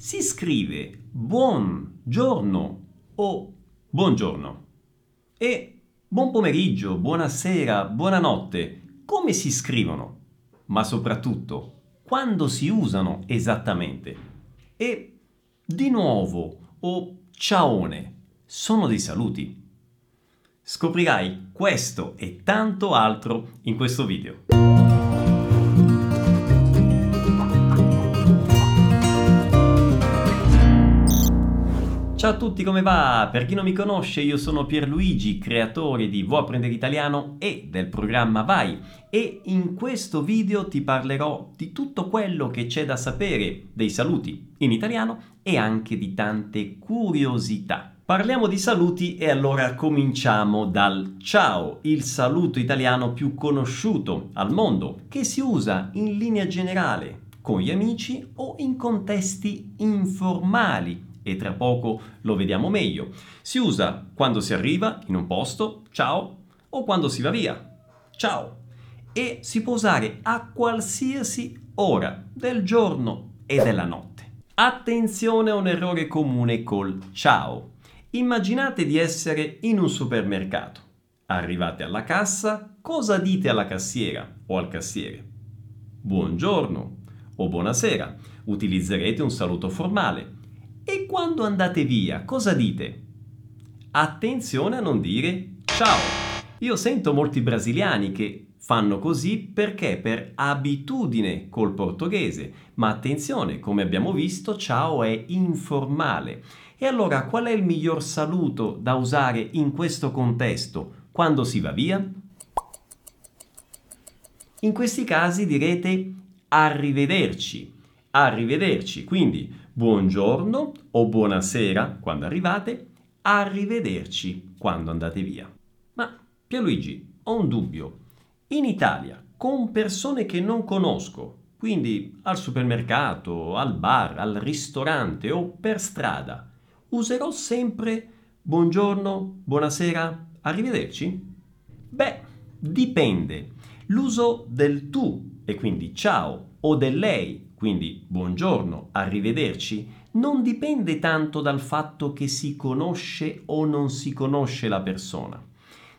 Si scrive buongiorno o buongiorno. E buon pomeriggio, buonasera, buonanotte, come si scrivono? Ma soprattutto, quando si usano esattamente? E di nuovo o ciaone sono dei saluti? Scoprirai questo e tanto altro in questo video. Ciao a tutti, come va? Per chi non mi conosce, io sono Pierluigi, creatore di Vuoi apprendere italiano e del programma Vai e in questo video ti parlerò di tutto quello che c'è da sapere dei saluti in italiano e anche di tante curiosità. Parliamo di saluti e allora cominciamo dal ciao, il saluto italiano più conosciuto al mondo, che si usa in linea generale con gli amici o in contesti informali e tra poco lo vediamo meglio. Si usa quando si arriva in un posto, ciao, o quando si va via, ciao. E si può usare a qualsiasi ora del giorno e della notte. Attenzione a un errore comune col ciao. Immaginate di essere in un supermercato. Arrivate alla cassa, cosa dite alla cassiera o al cassiere? Buongiorno o buonasera. Utilizzerete un saluto formale e quando andate via, cosa dite? Attenzione a non dire ciao. Io sento molti brasiliani che fanno così perché per abitudine col portoghese, ma attenzione, come abbiamo visto, ciao è informale. E allora qual è il miglior saluto da usare in questo contesto quando si va via? In questi casi direte arrivederci. Arrivederci, quindi buongiorno o buonasera quando arrivate, arrivederci quando andate via. Ma Pierluigi, ho un dubbio. In Italia, con persone che non conosco, quindi al supermercato, al bar, al ristorante o per strada, userò sempre buongiorno, buonasera, arrivederci? Beh, dipende. L'uso del tu e quindi ciao o del lei quindi buongiorno, arrivederci, non dipende tanto dal fatto che si conosce o non si conosce la persona.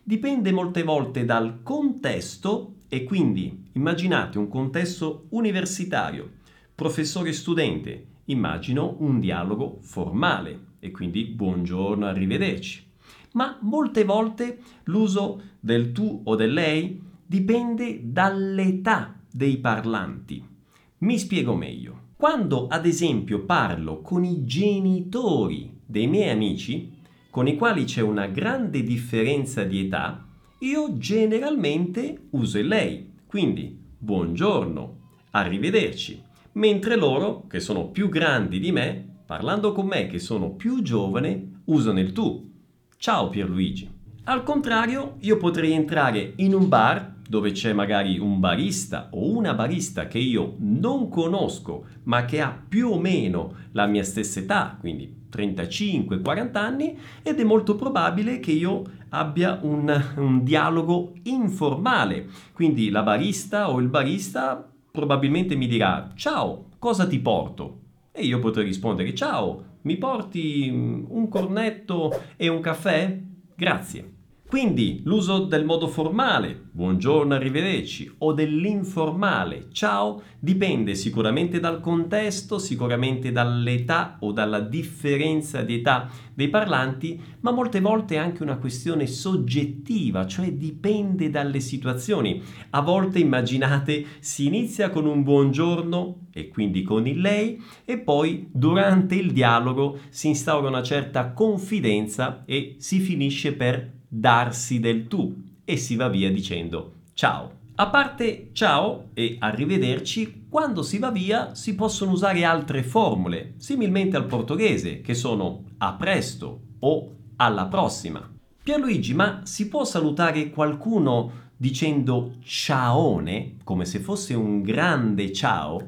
Dipende molte volte dal contesto e quindi immaginate un contesto universitario, professore-studente, immagino un dialogo formale e quindi buongiorno, arrivederci. Ma molte volte l'uso del tu o del lei dipende dall'età dei parlanti. Mi spiego meglio. Quando ad esempio parlo con i genitori dei miei amici, con i quali c'è una grande differenza di età, io generalmente uso il lei. Quindi buongiorno, arrivederci. Mentre loro, che sono più grandi di me, parlando con me che sono più giovane, usano il tu. Ciao Pierluigi. Al contrario, io potrei entrare in un bar dove c'è magari un barista o una barista che io non conosco, ma che ha più o meno la mia stessa età, quindi 35-40 anni, ed è molto probabile che io abbia un, un dialogo informale. Quindi la barista o il barista probabilmente mi dirà ciao, cosa ti porto? E io potrei rispondere ciao, mi porti mm, un cornetto e un caffè? Grazie. Quindi l'uso del modo formale, buongiorno, arrivederci, o dell'informale, ciao, dipende sicuramente dal contesto, sicuramente dall'età o dalla differenza di età dei parlanti, ma molte volte è anche una questione soggettiva, cioè dipende dalle situazioni. A volte immaginate si inizia con un buongiorno e quindi con il lei e poi durante il dialogo si instaura una certa confidenza e si finisce per darsi del tu e si va via dicendo ciao. A parte ciao e arrivederci, quando si va via si possono usare altre formule, similmente al portoghese, che sono a presto o alla prossima. Pierluigi, ma si può salutare qualcuno dicendo ciaone, come se fosse un grande ciao?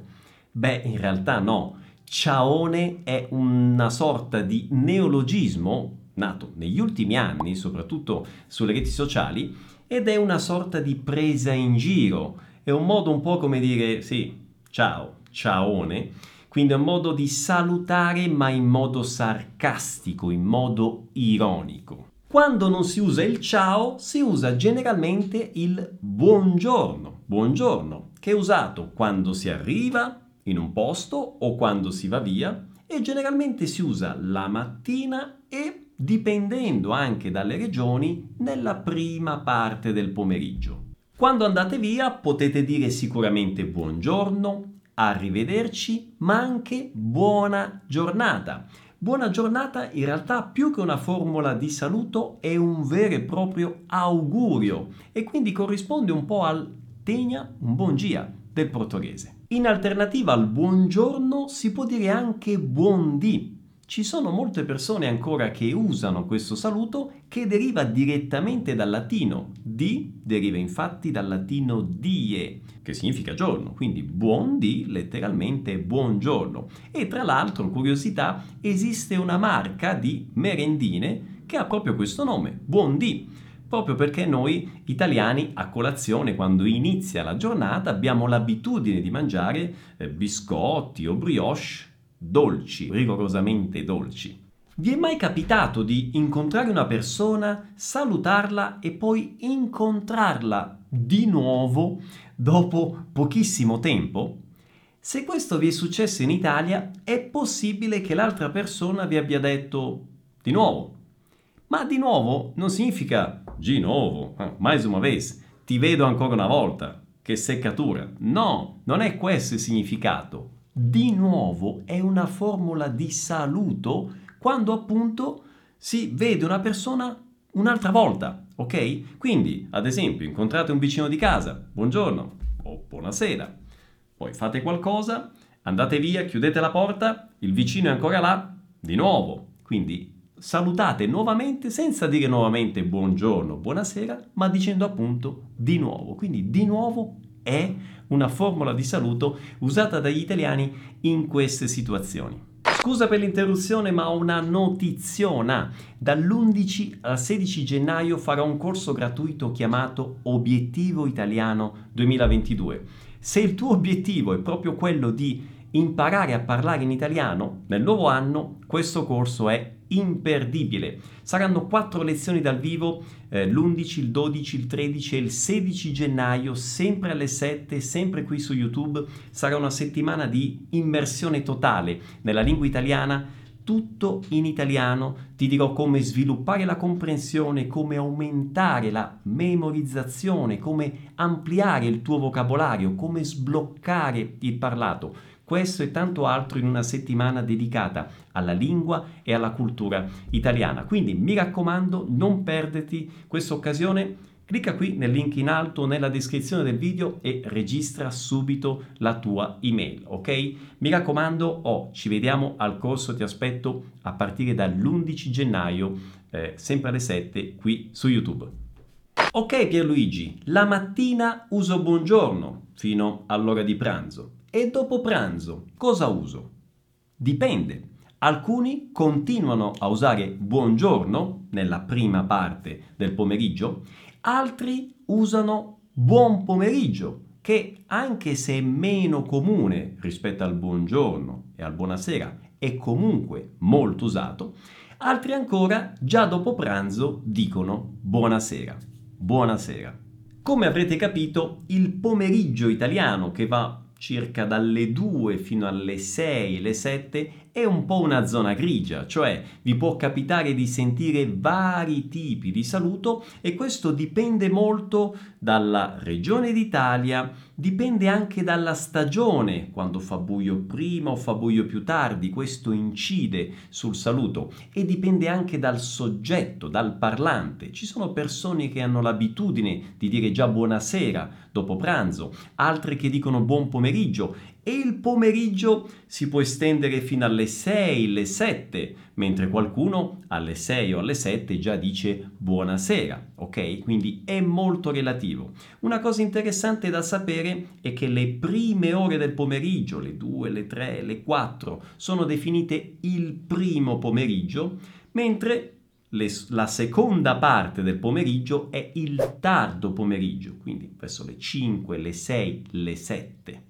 Beh, in realtà no. Ciaone è una sorta di neologismo nato negli ultimi anni, soprattutto sulle reti sociali, ed è una sorta di presa in giro, è un modo un po' come dire sì, ciao, ciaone, quindi è un modo di salutare ma in modo sarcastico, in modo ironico. Quando non si usa il ciao, si usa generalmente il buongiorno, buongiorno, che è usato quando si arriva in un posto o quando si va via e generalmente si usa la mattina e dipendendo anche dalle regioni nella prima parte del pomeriggio. Quando andate via potete dire sicuramente buongiorno, arrivederci, ma anche buona giornata. Buona giornata in realtà più che una formula di saluto è un vero e proprio augurio e quindi corrisponde un po' al tegna un buon dia del portoghese. In alternativa al buongiorno si può dire anche buon dì. Ci sono molte persone ancora che usano questo saluto che deriva direttamente dal latino. Di deriva infatti dal latino die, che significa giorno, quindi buon di letteralmente buongiorno. E tra l'altro, curiosità, esiste una marca di merendine che ha proprio questo nome, buon di proprio perché noi italiani a colazione, quando inizia la giornata, abbiamo l'abitudine di mangiare eh, biscotti o brioche dolci, rigorosamente dolci. Vi è mai capitato di incontrare una persona, salutarla e poi incontrarla di nuovo dopo pochissimo tempo? Se questo vi è successo in Italia, è possibile che l'altra persona vi abbia detto di nuovo. Ma di nuovo non significa di nuovo, eh, mais uma vez, ti vedo ancora una volta, che seccatura. No, non è questo il significato. Di nuovo è una formula di saluto quando appunto si vede una persona un'altra volta, ok? Quindi, ad esempio, incontrate un vicino di casa, buongiorno o buonasera, poi fate qualcosa, andate via, chiudete la porta, il vicino è ancora là, di nuovo. Quindi salutate nuovamente senza dire nuovamente buongiorno, buonasera, ma dicendo appunto di nuovo. Quindi di nuovo è una formula di saluto usata dagli italiani in queste situazioni. Scusa per l'interruzione, ma una notiziona. Dall'11 al 16 gennaio farò un corso gratuito chiamato Obiettivo Italiano 2022. Se il tuo obiettivo è proprio quello di imparare a parlare in italiano nel nuovo anno, questo corso è imperdibile. Saranno quattro lezioni dal vivo eh, l'11, il 12, il 13 e il 16 gennaio, sempre alle 7, sempre qui su YouTube. Sarà una settimana di immersione totale nella lingua italiana tutto in italiano, ti dirò come sviluppare la comprensione, come aumentare la memorizzazione, come ampliare il tuo vocabolario, come sbloccare il parlato. Questo e tanto altro in una settimana dedicata alla lingua e alla cultura italiana. Quindi mi raccomando, non perderti questa occasione. Clicca qui nel link in alto nella descrizione del video e registra subito la tua email, ok? Mi raccomando, oh, ci vediamo al corso, ti aspetto a partire dall'11 gennaio, eh, sempre alle 7 qui su YouTube. Ok Pierluigi, la mattina uso buongiorno fino all'ora di pranzo. E dopo pranzo cosa uso? Dipende. Alcuni continuano a usare buongiorno nella prima parte del pomeriggio, altri usano buon pomeriggio, che anche se è meno comune rispetto al buongiorno e al buonasera, è comunque molto usato, altri ancora già dopo pranzo dicono buonasera. Buonasera. Come avrete capito, il pomeriggio italiano che va circa dalle 2 fino alle 6, le 7, è un po' una zona grigia, cioè vi può capitare di sentire vari tipi di saluto e questo dipende molto dalla regione d'Italia, dipende anche dalla stagione, quando fa buio prima o fa buio più tardi, questo incide sul saluto e dipende anche dal soggetto, dal parlante. Ci sono persone che hanno l'abitudine di dire già buonasera dopo pranzo, altre che dicono buon pomeriggio e il pomeriggio si può estendere fino alle 6, le 7, mentre qualcuno alle 6 o alle 7 già dice buonasera, ok? Quindi è molto relativo. Una cosa interessante da sapere è che le prime ore del pomeriggio, le 2, le 3, le 4, sono definite il primo pomeriggio, mentre le, la seconda parte del pomeriggio è il tardo pomeriggio, quindi verso le 5, le 6, le 7.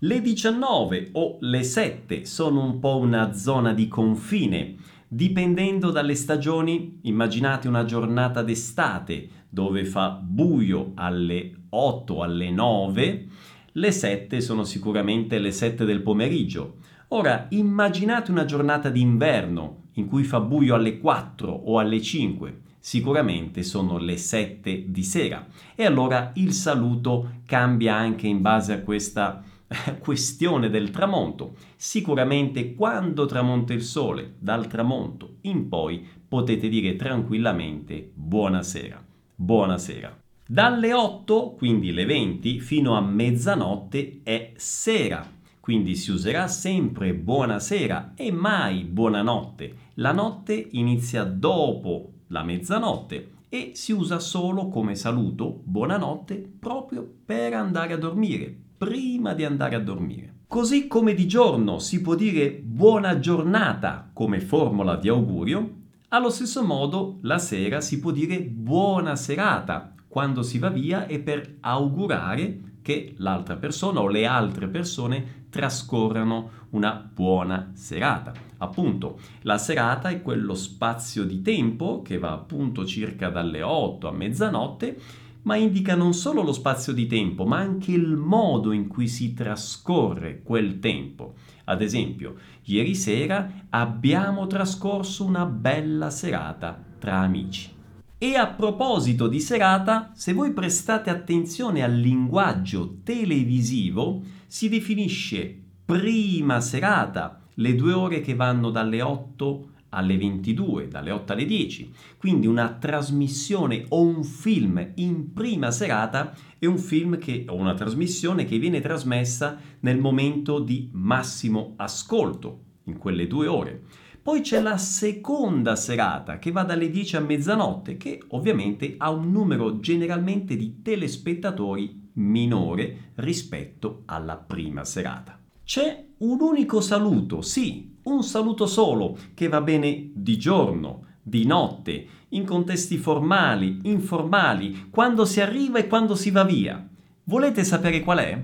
Le 19 o le 7 sono un po' una zona di confine. Dipendendo dalle stagioni, immaginate una giornata d'estate dove fa buio alle 8, alle 9, le 7 sono sicuramente le 7 del pomeriggio. Ora immaginate una giornata d'inverno in cui fa buio alle 4 o alle 5 sicuramente sono le 7 di sera. E allora il saluto cambia anche in base a questa questione del tramonto. Sicuramente quando tramonta il sole, dal tramonto in poi, potete dire tranquillamente buonasera. Buonasera. Dalle 8, quindi le 20, fino a mezzanotte è sera. Quindi si userà sempre buonasera e mai buonanotte. La notte inizia dopo la mezzanotte e si usa solo come saluto buonanotte proprio per andare a dormire, prima di andare a dormire. Così come di giorno si può dire buona giornata come formula di augurio, allo stesso modo la sera si può dire buona serata quando si va via e per augurare che l'altra persona o le altre persone trascorrano una buona serata. Appunto, la serata è quello spazio di tempo che va appunto circa dalle 8 a mezzanotte, ma indica non solo lo spazio di tempo, ma anche il modo in cui si trascorre quel tempo. Ad esempio, ieri sera abbiamo trascorso una bella serata tra amici. E a proposito di serata, se voi prestate attenzione al linguaggio televisivo, si definisce prima serata le due ore che vanno dalle 8 alle 22, dalle 8 alle 10. Quindi una trasmissione o un film in prima serata è un film che, o una trasmissione che viene trasmessa nel momento di massimo ascolto, in quelle due ore. Poi c'è la seconda serata che va dalle 10 a mezzanotte, che ovviamente ha un numero generalmente di telespettatori minore rispetto alla prima serata. C'è un unico saluto, sì, un saluto solo, che va bene di giorno, di notte, in contesti formali, informali, quando si arriva e quando si va via. Volete sapere qual è?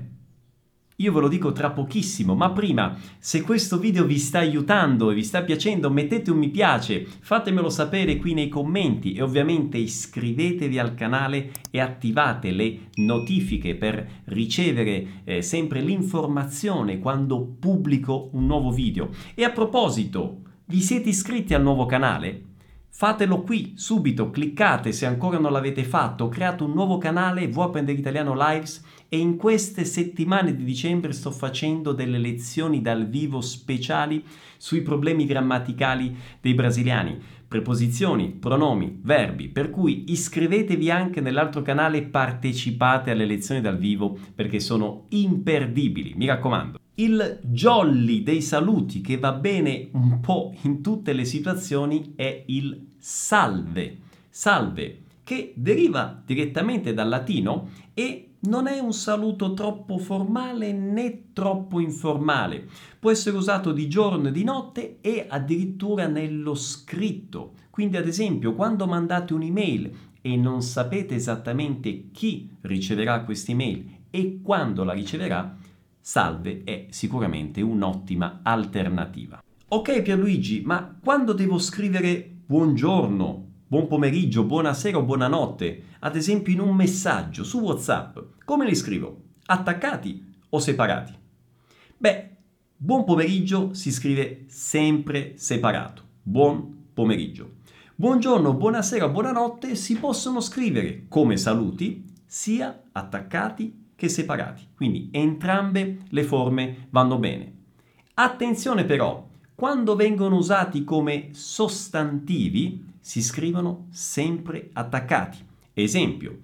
Io ve lo dico tra pochissimo, ma prima, se questo video vi sta aiutando e vi sta piacendo, mettete un mi piace, fatemelo sapere qui nei commenti e ovviamente iscrivetevi al canale e attivate le notifiche per ricevere eh, sempre l'informazione quando pubblico un nuovo video. E a proposito, vi siete iscritti al nuovo canale? Fatelo qui, subito, cliccate se ancora non l'avete fatto, ho creato un nuovo canale, vuoi apprendere italiano lives e in queste settimane di dicembre sto facendo delle lezioni dal vivo speciali sui problemi grammaticali dei brasiliani, preposizioni, pronomi, verbi, per cui iscrivetevi anche nell'altro canale e partecipate alle lezioni dal vivo perché sono imperdibili, mi raccomando. Il jolly dei saluti che va bene un po' in tutte le situazioni è il salve. Salve, che deriva direttamente dal latino e non è un saluto troppo formale né troppo informale. Può essere usato di giorno e di notte e addirittura nello scritto. Quindi, ad esempio, quando mandate un'email e non sapete esattamente chi riceverà questa email e quando la riceverà, salve è sicuramente un'ottima alternativa. Ok Pierluigi, ma quando devo scrivere buongiorno, buon pomeriggio, buonasera o buonanotte, ad esempio in un messaggio su WhatsApp, come li scrivo? Attaccati o separati? Beh, buon pomeriggio si scrive sempre separato. Buon pomeriggio. Buongiorno, buonasera, buonanotte si possono scrivere come saluti sia attaccati che separati. Quindi entrambe le forme vanno bene. Attenzione però, quando vengono usati come sostantivi si scrivono sempre attaccati. Esempio,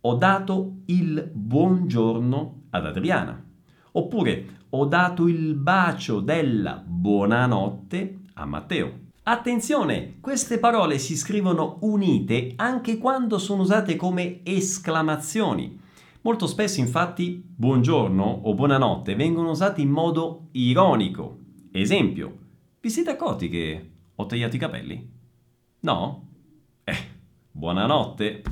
ho dato il buongiorno ad Adriana. Oppure ho dato il bacio della buonanotte a Matteo. Attenzione, queste parole si scrivono unite anche quando sono usate come esclamazioni. Molto spesso infatti buongiorno o buonanotte vengono usati in modo ironico. Esempio, vi siete accorti che ho tagliato i capelli? No? Eh, buonanotte.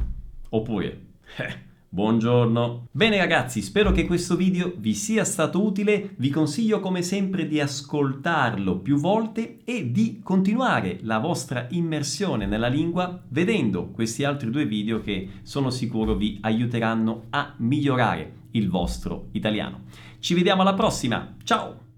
Oppure, eh, Buongiorno. Bene ragazzi, spero che questo video vi sia stato utile. Vi consiglio come sempre di ascoltarlo più volte e di continuare la vostra immersione nella lingua vedendo questi altri due video che sono sicuro vi aiuteranno a migliorare il vostro italiano. Ci vediamo alla prossima. Ciao!